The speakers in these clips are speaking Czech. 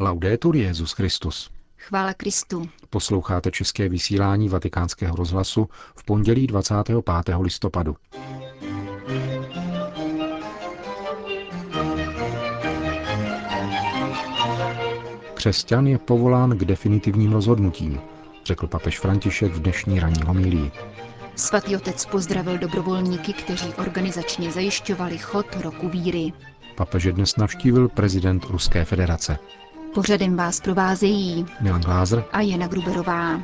Laudetur Jezus Christus. Chvála Kristu. Posloucháte české vysílání Vatikánského rozhlasu v pondělí 25. listopadu. Křesťan je povolán k definitivním rozhodnutím, řekl papež František v dnešní ranní homílii. Svatý otec pozdravil dobrovolníky, kteří organizačně zajišťovali chod roku víry. Papeže dnes navštívil prezident Ruské federace. Pořadem vás provázejí Milan Glázer a Jana Gruberová.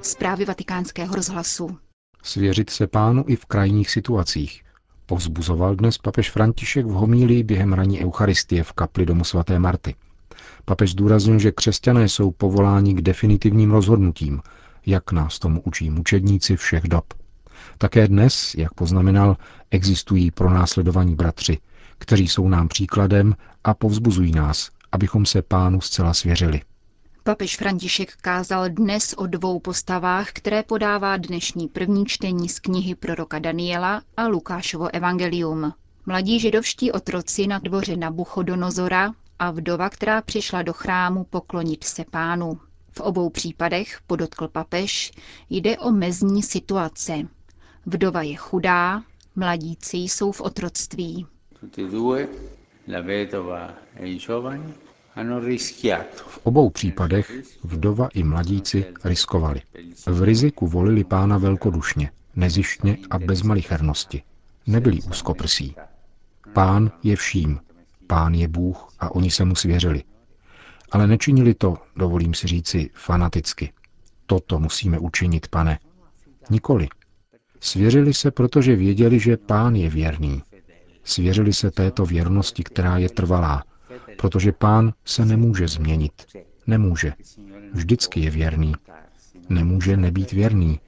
Zprávy vatikánského rozhlasu. Svěřit se pánu i v krajních situacích. Povzbuzoval dnes papež František v homílii během raní Eucharistie v kapli domu svaté Marty. Papež zdůraznil, že křesťané jsou povoláni k definitivním rozhodnutím, jak nás tomu učí mučedníci všech dob. Také dnes, jak poznamenal, existují pronásledovaní bratři, kteří jsou nám příkladem a povzbuzují nás, abychom se pánu zcela svěřili. Papež František kázal dnes o dvou postavách, které podává dnešní první čtení z knihy proroka Daniela a Lukášovo evangelium. Mladí židovští otroci na dvoře Nabuchodonozora a vdova, která přišla do chrámu poklonit se pánu. V obou případech, podotkl papež, jde o mezní situace. Vdova je chudá, mladíci jsou v otroctví. V obou případech vdova i mladíci riskovali. V riziku volili pána velkodušně, nezištně a bez malichernosti. Nebyli úzkoprsí. Pán je vším. Pán je Bůh a oni se mu svěřili. Ale nečinili to, dovolím si říci, fanaticky. Toto musíme učinit, pane. Nikoli. Svěřili se, protože věděli, že pán je věrný. Svěřili se této věrnosti, která je trvalá, protože pán se nemůže změnit. Nemůže. Vždycky je věrný. Nemůže nebýt věrný.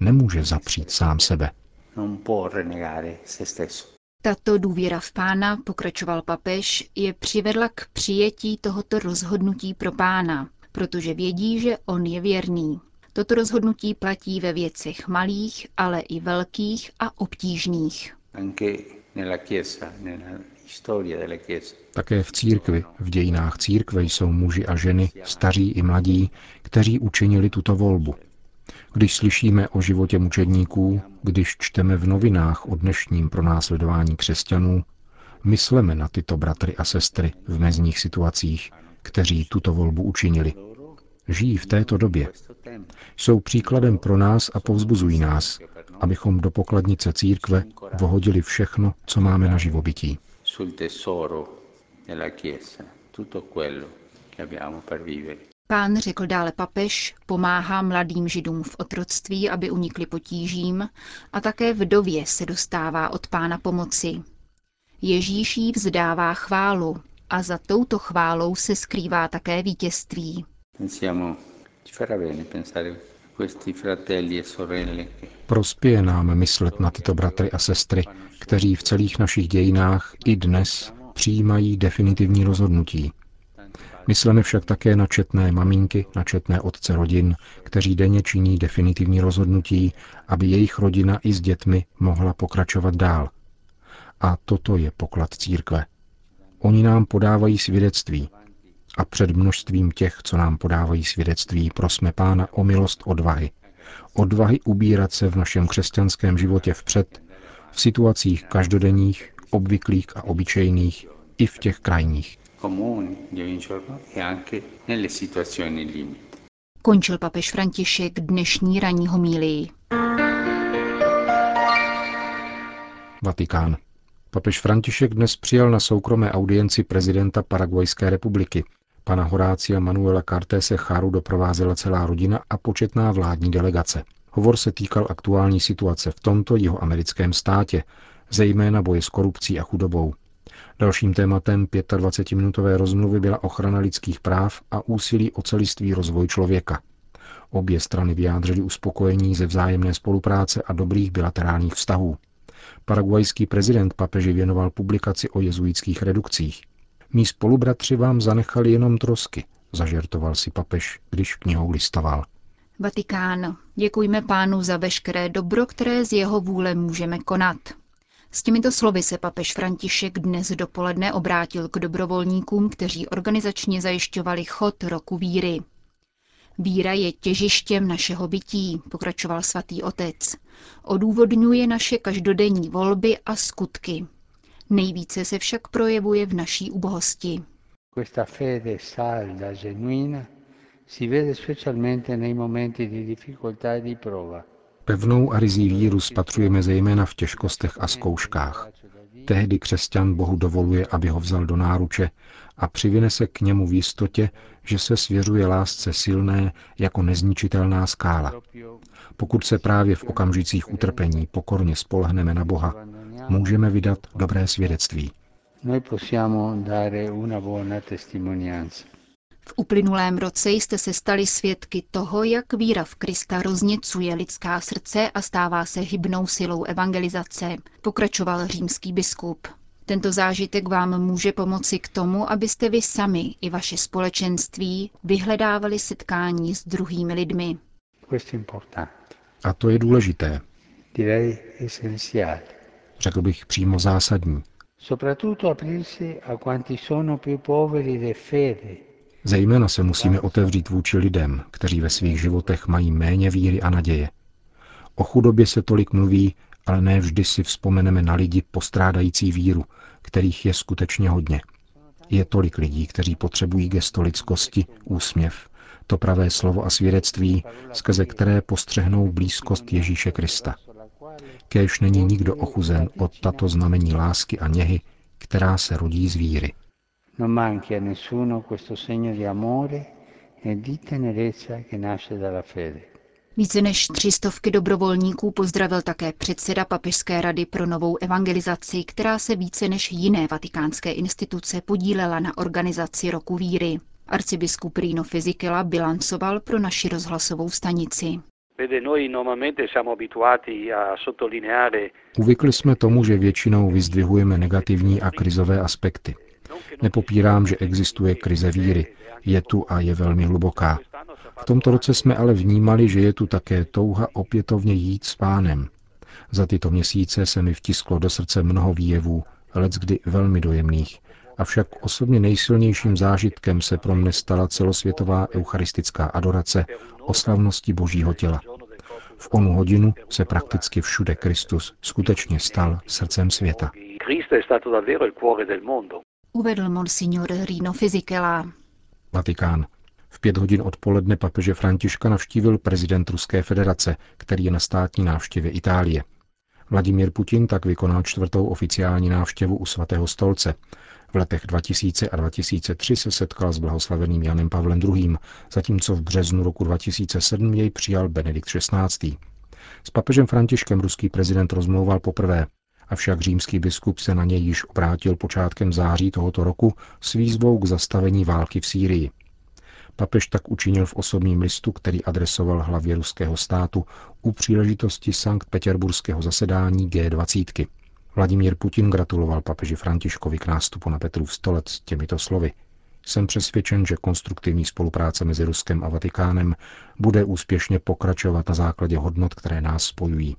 Nemůže zapřít sám sebe. Tato důvěra v pána, pokračoval papež, je přivedla k přijetí tohoto rozhodnutí pro pána, protože vědí, že on je věrný. Toto rozhodnutí platí ve věcech malých, ale i velkých a obtížných. Také v církvi, v dějinách církve jsou muži a ženy, staří i mladí, kteří učinili tuto volbu. Když slyšíme o životě mučedníků, když čteme v novinách o dnešním pronásledování křesťanů, mysleme na tyto bratry a sestry v mezních situacích, kteří tuto volbu učinili. Žijí v této době. Jsou příkladem pro nás a povzbuzují nás, abychom do pokladnice církve vohodili všechno, co máme na živobytí. Pán, řekl dále papež, pomáhá mladým židům v otroctví, aby unikli potížím, a také vdově se dostává od pána pomoci. Ježíš jí vzdává chválu a za touto chválou se skrývá také vítězství. Prospěje nám myslet na tyto bratry a sestry, kteří v celých našich dějinách i dnes přijímají definitivní rozhodnutí. Myslíme však také na četné maminky, na četné otce rodin, kteří denně činí definitivní rozhodnutí, aby jejich rodina i s dětmi mohla pokračovat dál. A toto je poklad církve. Oni nám podávají svědectví. A před množstvím těch, co nám podávají svědectví, prosme Pána o milost odvahy. Odvahy ubírat se v našem křesťanském životě vpřed, v situacích každodenních, obvyklých a obyčejných, i v těch krajních. Končil papež František dnešní ranní homílii. Vatikán. Papež František dnes přijal na soukromé audienci prezidenta Paraguajské republiky. Pana Horácia Manuela Cartese Charu doprovázela celá rodina a početná vládní delegace. Hovor se týkal aktuální situace v tomto jihoamerickém státě, zejména boje s korupcí a chudobou. Dalším tématem 25-minutové rozmluvy byla ochrana lidských práv a úsilí o celistvý rozvoj člověka. Obě strany vyjádřily uspokojení ze vzájemné spolupráce a dobrých bilaterálních vztahů. Paraguajský prezident papeži věnoval publikaci o jezuitských redukcích. Mí spolubratři vám zanechali jenom trosky, zažertoval si papež, když knihou listoval. Vatikán. Děkujme pánu za veškeré dobro, které z jeho vůle můžeme konat. S těmito slovy se papež František dnes dopoledne obrátil k dobrovolníkům, kteří organizačně zajišťovali chod roku víry. Víra je těžištěm našeho bytí, pokračoval svatý otec. Odůvodňuje naše každodenní volby a skutky. Nejvíce se však projevuje v naší ubohosti. Questa fede salda, genuina, si vede specialmente nei momenti di difficoltà e di prova. Pevnou a rizí víru spatřujeme zejména v těžkostech a zkouškách. Tehdy křesťan Bohu dovoluje, aby ho vzal do náruče a přivine se k němu v jistotě, že se svěřuje lásce silné jako nezničitelná skála. Pokud se právě v okamžicích utrpení pokorně spolehneme na Boha, můžeme vydat dobré svědectví. V uplynulém roce jste se stali svědky toho, jak víra v Krista rozněcuje lidská srdce a stává se hybnou silou evangelizace, pokračoval římský biskup. Tento zážitek vám může pomoci k tomu, abyste vy sami i vaše společenství vyhledávali setkání s druhými lidmi. A to je důležité. Řekl bych přímo zásadní. Zejména se musíme otevřít vůči lidem, kteří ve svých životech mají méně víry a naděje. O chudobě se tolik mluví, ale ne vždy si vzpomeneme na lidi postrádající víru, kterých je skutečně hodně. Je tolik lidí, kteří potřebují gesto lidskosti, úsměv, to pravé slovo a svědectví, skrze které postřehnou blízkost Ježíše Krista. Kéž není nikdo ochuzen od tato znamení lásky a něhy, která se rodí z víry. Non manchi a nessuno questo segno di amore e di tenerezza che nasce dalla fede. Více než tři stovky dobrovolníků pozdravil také předseda Papežské rady pro novou evangelizaci, která se více než jiné vatikánské instituce podílela na organizaci roku víry. Arcibiskup Rino Fizikela bilancoval pro naši rozhlasovou stanici. Uvykli jsme tomu, že většinou vyzdvihujeme negativní a krizové aspekty. Nepopírám, že existuje krize víry. Je tu a je velmi hluboká. V tomto roce jsme ale vnímali, že je tu také touha opětovně jít s pánem. Za tyto měsíce se mi vtisklo do srdce mnoho výjevů, kdy velmi dojemných, avšak osobně nejsilnějším zážitkem se pro mne stala celosvětová eucharistická adorace o slavnosti Božího těla. V onu hodinu se prakticky všude Kristus skutečně stal srdcem světa. Uvedl monsignor Rino Fizikela. Vatikán. V pět hodin odpoledne papeže Františka navštívil prezident Ruské federace, který je na státní návštěvě Itálie. Vladimír Putin tak vykonal čtvrtou oficiální návštěvu u svatého stolce. V letech 2000 a 2003 se setkal s blahoslaveným Janem Pavlem II., zatímco v březnu roku 2007 jej přijal Benedikt XVI. S papežem Františkem ruský prezident rozmlouval poprvé, avšak římský biskup se na něj již obrátil počátkem září tohoto roku s výzvou k zastavení války v Sýrii. Papež tak učinil v osobním listu, který adresoval hlavě ruského státu u příležitosti Sankt Petěrburského zasedání G20. Vladimír Putin gratuloval papeži Františkovi k nástupu na Petrův stolec těmito slovy. Jsem přesvědčen, že konstruktivní spolupráce mezi Ruskem a Vatikánem bude úspěšně pokračovat na základě hodnot, které nás spojují.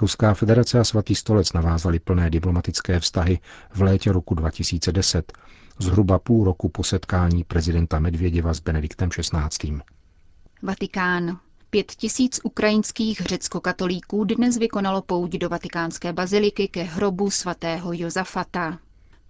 Ruská federace a svatý stolec navázali plné diplomatické vztahy v létě roku 2010 zhruba půl roku po setkání prezidenta Medvěděva s Benediktem XVI. Vatikán. Pět tisíc ukrajinských řecko-katolíků dnes vykonalo pouť do vatikánské baziliky ke hrobu svatého Josafata.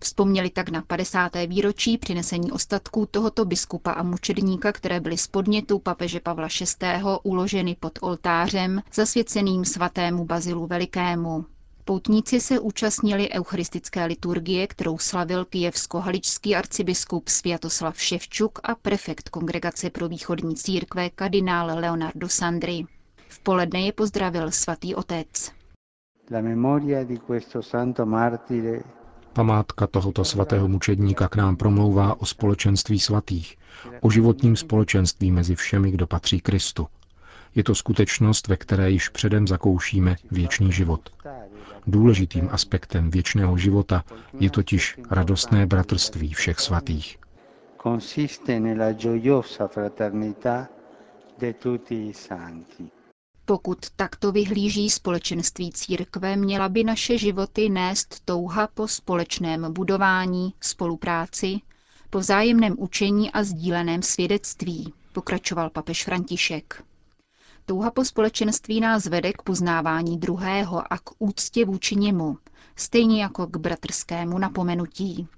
Vzpomněli tak na 50. výročí přinesení ostatků tohoto biskupa a mučedníka, které byly z podnětu papeže Pavla VI. uloženy pod oltářem zasvěceným svatému Bazilu Velikému. Poutníci se účastnili eucharistické liturgie, kterou slavil kijevsko-haličský arcibiskup Sviatoslav Ševčuk a prefekt Kongregace pro východní církve kardinál Leonardo Sandri. V poledne je pozdravil svatý otec. Památka tohoto svatého mučedníka k nám promlouvá o společenství svatých, o životním společenství mezi všemi, kdo patří Kristu. Je to skutečnost, ve které již předem zakoušíme věčný život. Důležitým aspektem věčného života je totiž radostné bratrství všech svatých. Pokud takto vyhlíží společenství církve, měla by naše životy nést touha po společném budování, spolupráci, po vzájemném učení a sdíleném svědectví, pokračoval papež František. Touha po společenství nás vede k poznávání druhého a k úctě vůči němu, stejně jako k bratrskému napomenutí.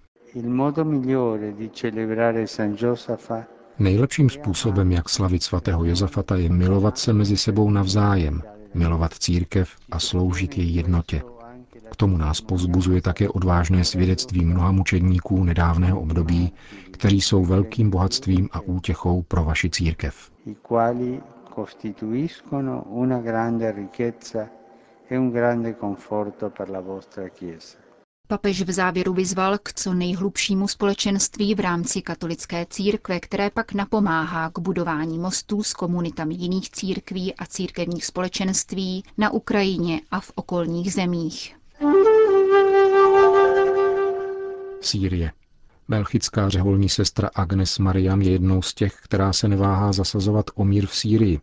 Nejlepším způsobem, jak slavit svatého Josafata, je milovat se mezi sebou navzájem, milovat církev a sloužit její jednotě. K tomu nás pozbuzuje také odvážné svědectví mnoha mučedníků nedávného období, kteří jsou velkým bohatstvím a útěchou pro vaši církev. Costituiscono una grande ricchezza e un grande conforto per la vostra Chiesa. Papež v závěru vyzval k co nejhlubšímu společenství v rámci katolické církve, které pak napomáhá k budování mostů s komunitami jiných církví a církevních společenství na Ukrajině a v okolních zemích. Sýrie. Belchická řeholní sestra Agnes Mariam je jednou z těch, která se neváhá zasazovat o mír v Sýrii.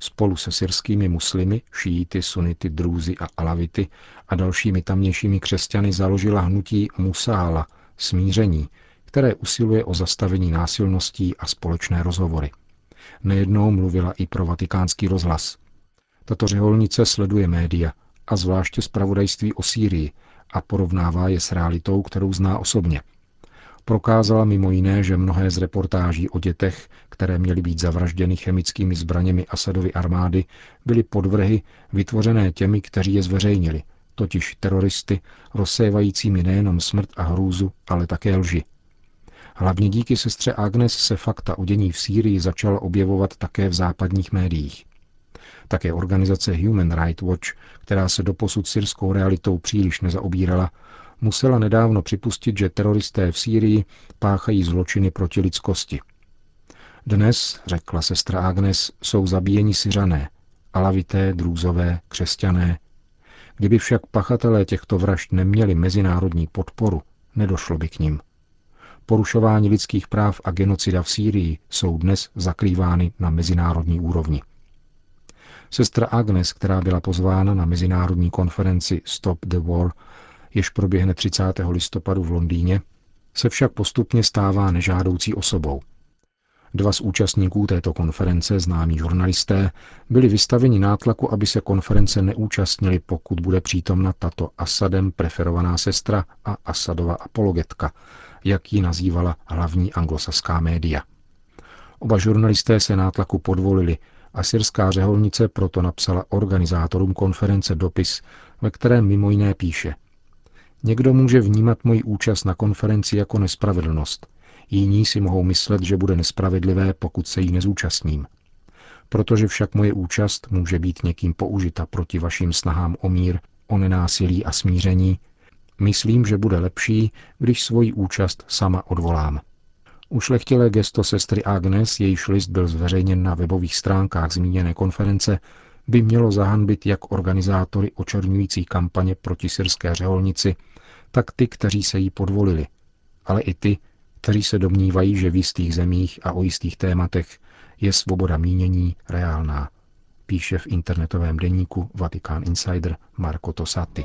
Spolu se syrskými muslimy, šíity, sunity, drůzy a alavity a dalšími tamnějšími křesťany založila hnutí Musála, smíření, které usiluje o zastavení násilností a společné rozhovory. Nejednou mluvila i pro vatikánský rozhlas. Tato řeholnice sleduje média a zvláště zpravodajství o Sýrii a porovnává je s realitou, kterou zná osobně – Prokázala mimo jiné, že mnohé z reportáží o dětech, které měly být zavražděny chemickými zbraněmi Asadovy armády, byly podvrhy vytvořené těmi, kteří je zveřejnili, totiž teroristy, rozsévajícími nejenom smrt a hrůzu, ale také lži. Hlavně díky sestře Agnes se fakta o dění v Sýrii začala objevovat také v západních médiích. Také organizace Human Rights Watch, která se doposud syrskou realitou příliš nezaobírala, musela nedávno připustit, že teroristé v Sýrii páchají zločiny proti lidskosti. Dnes, řekla sestra Agnes, jsou zabíjeni syřané, alavité, drůzové, křesťané. Kdyby však pachatelé těchto vražd neměli mezinárodní podporu, nedošlo by k ním. Porušování lidských práv a genocida v Sýrii jsou dnes zakrývány na mezinárodní úrovni. Sestra Agnes, která byla pozvána na mezinárodní konferenci Stop the War, jež proběhne 30. listopadu v Londýně, se však postupně stává nežádoucí osobou. Dva z účastníků této konference, známí žurnalisté, byli vystaveni nátlaku, aby se konference neúčastnili, pokud bude přítomna tato Asadem preferovaná sestra a Asadova apologetka, jak ji nazývala hlavní anglosaská média. Oba žurnalisté se nátlaku podvolili a syrská řeholnice proto napsala organizátorům konference dopis, ve kterém mimo jiné píše – Někdo může vnímat moji účast na konferenci jako nespravedlnost. Jiní si mohou myslet, že bude nespravedlivé, pokud se jí nezúčastním. Protože však moje účast může být někým použita proti vašim snahám o mír, o nenásilí a smíření, myslím, že bude lepší, když svoji účast sama odvolám. Ušlechtilé gesto sestry Agnes, jejíž list byl zveřejněn na webových stránkách zmíněné konference, by mělo zahanbit jak organizátory očerňující kampaně proti syrské řeholnici, tak ty, kteří se jí podvolili, ale i ty, kteří se domnívají, že v jistých zemích a o jistých tématech je svoboda mínění reálná, píše v internetovém deníku Vatikán Insider Marco Tosatti.